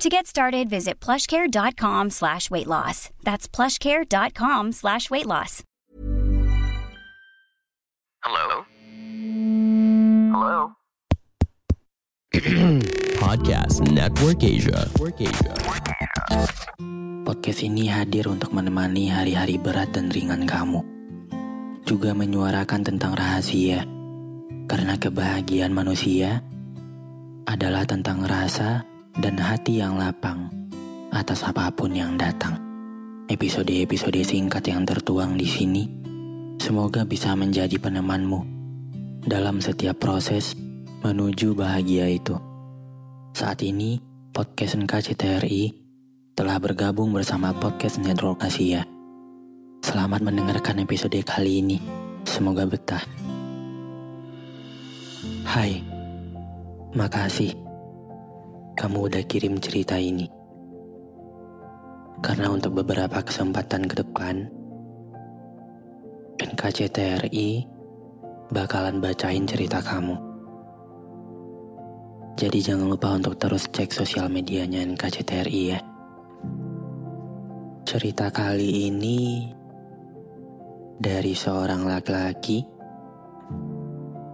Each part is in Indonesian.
To get started, visit plushcare.com slash weight loss. That's plushcare.com slash weight loss. Hello? Hello? Podcast Network Asia. Network Asia. Podcast ini hadir untuk menemani hari-hari berat dan ringan kamu. Juga menyuarakan tentang rahasia. Karena kebahagiaan manusia adalah tentang rasa dan hati yang lapang atas apa pun yang datang. Episode-episode singkat yang tertuang di sini semoga bisa menjadi penemanmu dalam setiap proses menuju bahagia itu. Saat ini, podcast NKCTRI telah bergabung bersama Podcast Network Asia. Selamat mendengarkan episode kali ini. Semoga betah. Hai, makasih kamu udah kirim cerita ini. Karena untuk beberapa kesempatan ke depan, NKCTRI bakalan bacain cerita kamu. Jadi jangan lupa untuk terus cek sosial medianya NKCTRI ya. Cerita kali ini dari seorang laki-laki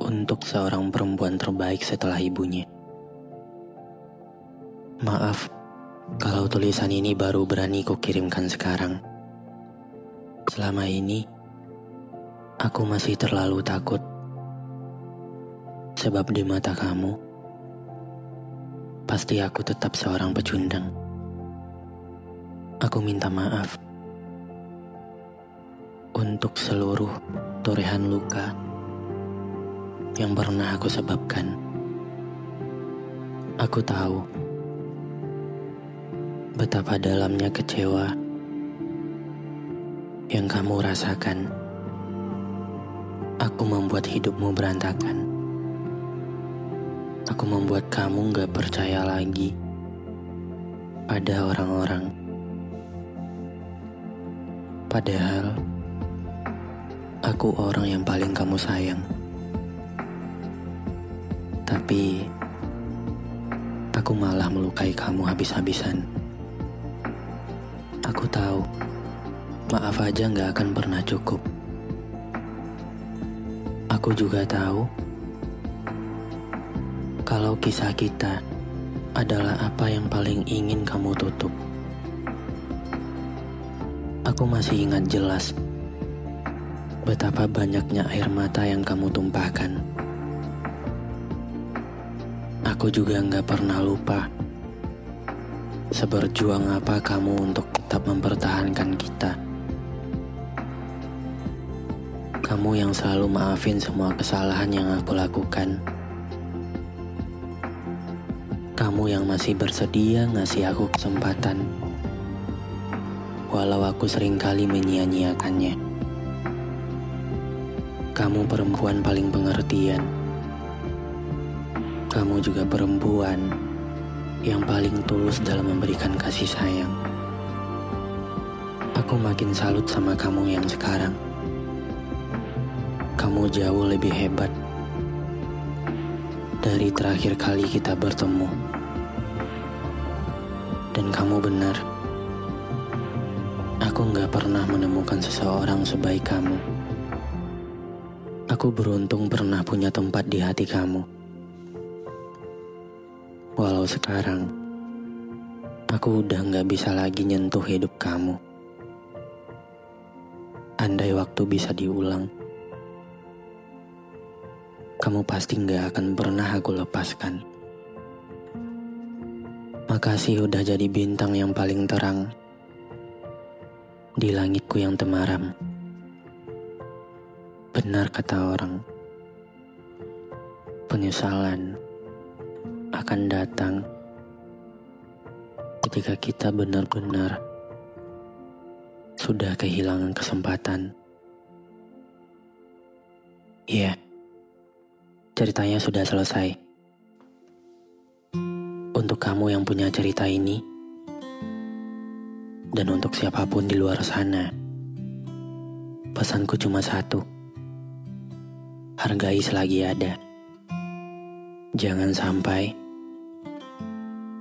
untuk seorang perempuan terbaik setelah ibunya. Maaf kalau tulisan ini baru berani kukirimkan sekarang. Selama ini, aku masih terlalu takut. Sebab di mata kamu, pasti aku tetap seorang pecundang. Aku minta maaf untuk seluruh torehan luka yang pernah aku sebabkan. Aku tahu betapa dalamnya kecewa yang kamu rasakan. Aku membuat hidupmu berantakan. Aku membuat kamu gak percaya lagi pada orang-orang. Padahal, aku orang yang paling kamu sayang. Tapi, aku malah melukai kamu habis-habisan. Aku tahu, maaf aja gak akan pernah cukup. Aku juga tahu, kalau kisah kita adalah apa yang paling ingin kamu tutup. Aku masih ingat jelas betapa banyaknya air mata yang kamu tumpahkan. Aku juga nggak pernah lupa seberjuang apa kamu untuk tetap mempertahankan kita. Kamu yang selalu maafin semua kesalahan yang aku lakukan. Kamu yang masih bersedia ngasih aku kesempatan. Walau aku sering kali menyia-nyiakannya. Kamu perempuan paling pengertian. Kamu juga perempuan yang paling tulus dalam memberikan kasih sayang. Aku makin salut sama kamu yang sekarang. Kamu jauh lebih hebat dari terakhir kali kita bertemu. Dan kamu benar. Aku nggak pernah menemukan seseorang sebaik kamu. Aku beruntung pernah punya tempat di hati kamu. Walau sekarang, aku udah nggak bisa lagi nyentuh hidup kamu. Andai waktu bisa diulang, kamu pasti nggak akan pernah aku lepaskan. Makasih udah jadi bintang yang paling terang di langitku yang temaram. Benar kata orang, penyesalan akan datang ketika kita benar-benar sudah kehilangan kesempatan Iya, ceritanya sudah selesai. Untuk kamu yang punya cerita ini, dan untuk siapa pun di luar sana, pesanku cuma satu: hargai selagi ada. Jangan sampai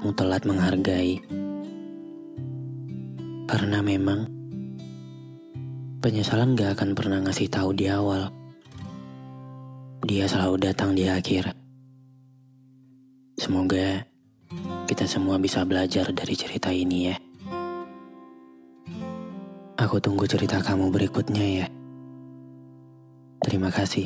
kamu telat menghargai, karena memang penyesalan gak akan pernah ngasih tahu di awal. Dia selalu datang di akhir. Semoga kita semua bisa belajar dari cerita ini ya. Aku tunggu cerita kamu berikutnya ya. Terima kasih.